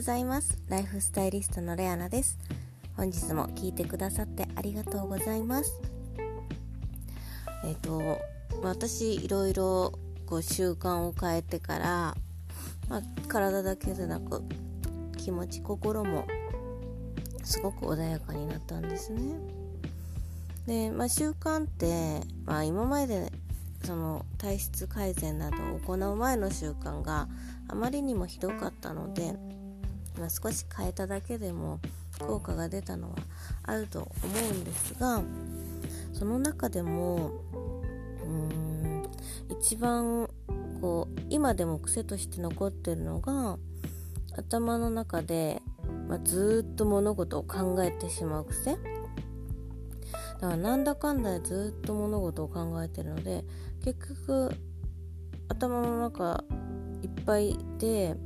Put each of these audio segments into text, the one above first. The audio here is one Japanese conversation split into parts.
ございます。ライフスタイリストのレアナです。本日も聞いてくださってありがとうございます。えっ、ー、と私いろいろこう習慣を変えてから、まあ、体だけでなく気持ち心もすごく穏やかになったんですね。で、まあ、習慣って、まあ、今までその体質改善などを行う前の習慣があまりにもひどかったので、まあ、少し変えただけでも効果が出たのはあると思うんですがその中でもうーん一番こう今でも癖として残ってるのが頭の中で、まあ、ずっと物事を考えてしまう癖。だからなんだかんだでずっと物事を考えてるので結局頭の中いっぱいで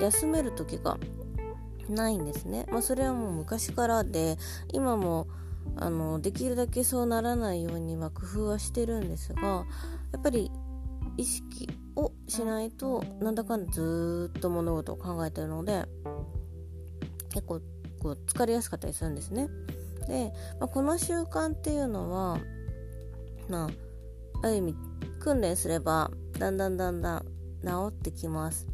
休める時がないんですね。まあ、それはもう昔からで今もあのできるだけそうならないようには工夫はしてるんですがやっぱり意識をしないとなんだかんだずっと物事を考えてるので結構こう疲れやすかったりするんですね。で、まあ、この習慣っていうのはまあある意味訓練すればだんだんだんだん治ってきます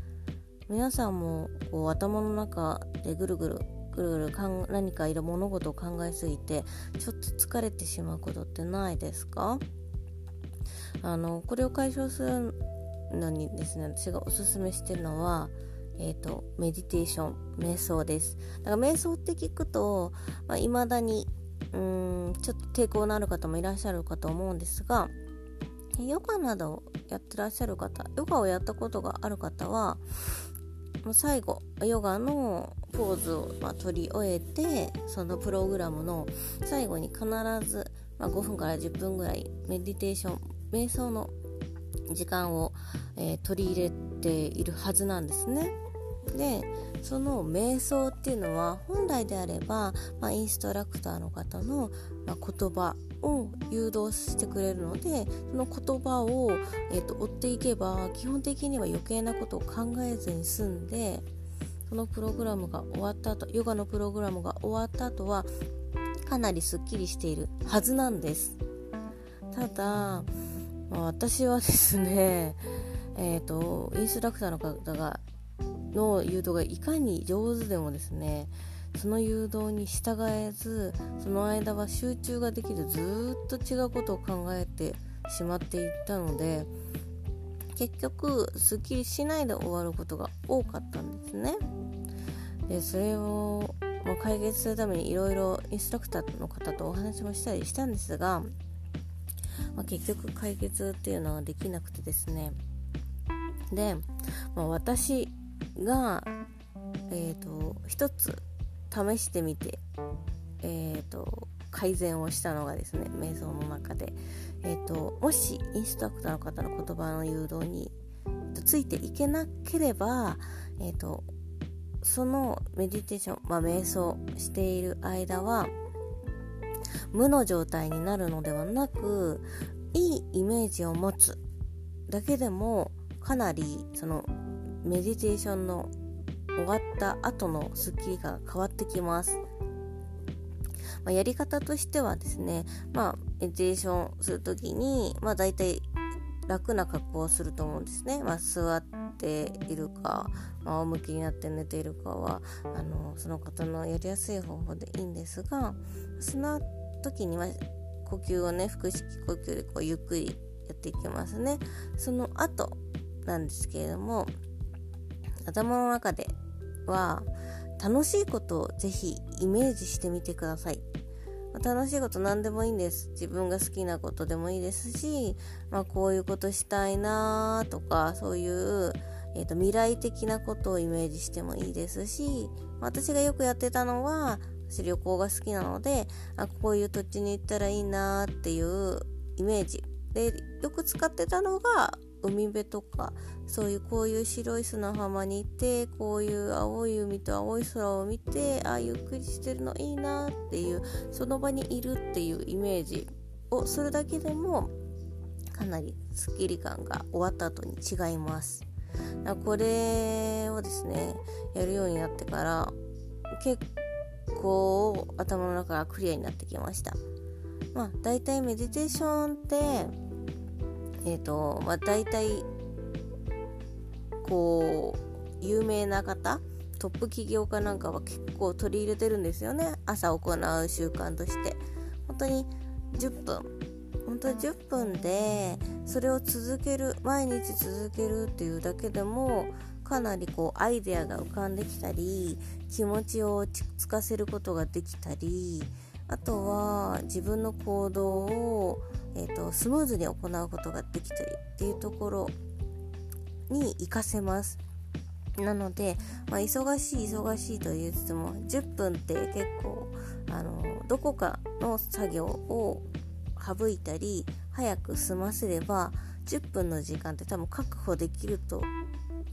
皆さんもこう頭の中でぐるぐるぐるぐるかん何かいろ物事を考えすぎてちょっと疲れてしまうことってないですか？あのこれを解消するのにですね私がおすすめしてるのはえーと、メディテーション瞑想です。だから瞑想って聞くといまあ、未だにうんちょっと抵抗のある方もいらっしゃるかと思うんですがヨガなどをやってらっしゃる方ヨガをやったことがある方はもう最後ヨガのポーズを、まあ、取り終えてそのプログラムの最後に必ず、ま、5分から10分ぐらいメディテーション瞑想の時間を、えー、取り入れているはずなんですね。でその瞑想っていうのは本来であれば、まあ、インストラクターの方の、ま、言葉を誘導してくれるのでその言葉を、えーと、追っていけば基本的には余計なことを考えずに済んでそのプログラムが終わった後ヨガのプログラムが終わった後はかなりすっきりしているはずなんです。ただ、まあ、私はですねえーとインストラクターの方がの誘導がいかに上手でもですねその誘導に従えずその間は集中ができずずっと違うことを考えてしまっていったので結局すっきりしないで終わることが多かったんですね。でそれを、まあ、解決するためにいろいろインストラクターの方とお話もしたりしたんですが、まあ、結局解決っていうのはできなくてですねで、まあ、私が、えーと、一つ試してみて、えーと、改善をしたのがですね瞑想の中で、えーと、もしインストラクターの方の言葉の誘導についていけなければ、えー、とそのメディテーション、まあ、瞑想している間は無の状態になるのではなくいいイメージを持つだけでもかなりそのメディテーションの終わった後のスッキリが変わってきます。まあ、やり方としてはですね、まあ、メディテーションするときに、まあ、大体楽な格好をすると思うんですね。まあ、座っているか、まあ、仰向きになって寝ているかはあのその方のやりやすい方法でいいんですがその時に、まあ、呼吸をね腹式呼吸でこうゆっくりやっていきますね。その後なんですけれども頭の中では楽しいことをぜひイメージしてみてください。楽しいこと何でもいいんです。自分が好きなことでもいいですし、まあ、こういうことしたいなとか、そういう、えーと、未来的なことをイメージしてもいいですし、私がよくやってたのは、私旅行が好きなので、あこういう土地に行ったらいいなっていうイメージ。で、よく使ってたのが、海辺とかそういうこういう白い砂浜にいてこういう青い海と青い空を見てああゆっくりしてるのいいなっていうその場にいるっていうイメージをするだけでもかなりスッキリ感が終わった後に違います。これをですねやるようになってから結構頭の中がクリアになってきました。まあ大体メディテーションってえ、ー、とまあ大体こう有名な方トップ起業家なんかは結構取り入れてるんですよね。朝行う習慣として。本当に10分本当に10分でそれを続ける毎日続けるっていうだけでもかなりこうアイデアが浮かんできたり気持ちを落ち着かせることができたりあとは自分の行動を、えーと、スムーズに行うことができたりっていうところに活かせます。なので、まあ、忙しい忙しいと言いつつも10分って結構あのどこかの作業を省いたり早く済ませれば10分の時間って多分確保できると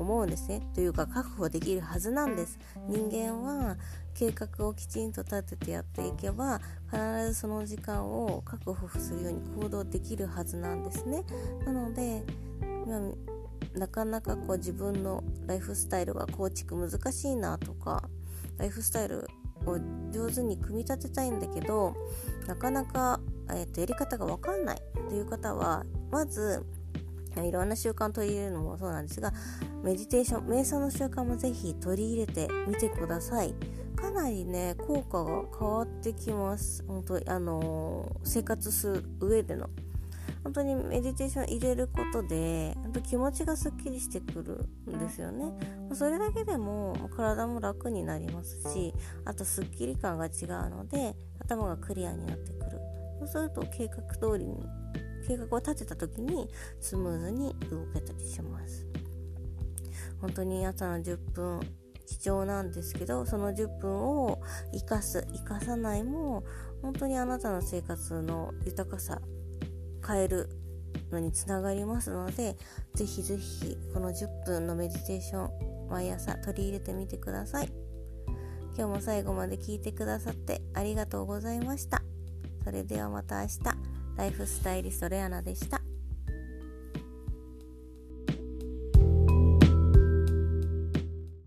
思うんですね。というか確保できるはずなんです。人間は計画をきちんと立ててやっていけば必ずその時間を確保するように行動できるはずなんですね。なのでなかなかこう自分のライフスタイルが構築難しいなとかライフスタイルを上手に組み立てたいんだけどなかなか、えー、とやり方が分かんないという方はまずいろんな習慣を取り入れるのもそうなんですがメディテーション瞑想の習慣もぜひ取り入れてみてください。かなりね効果が変わってきます。本当にあのー、生活する上での。本当にメディテーション入れることで本当気持ちがすっきりしてくるんですよね。それだけでも体も楽になりますしあとすっきり感が違うので頭がクリアになってくる。そうすると計画通りに計画を立てた時にスムーズに動けたりします。本当に朝の10分貴重なんですけどその10分を生かす生かさないも本当にあなたの生活の豊かさ変えるのにつながりますのでぜひぜひこの10分のメディテーション毎朝取り入れてみてください。今日も最後まで聞いてくださってありがとうございました。それではまた明日。ライフスタイリストレアナでした。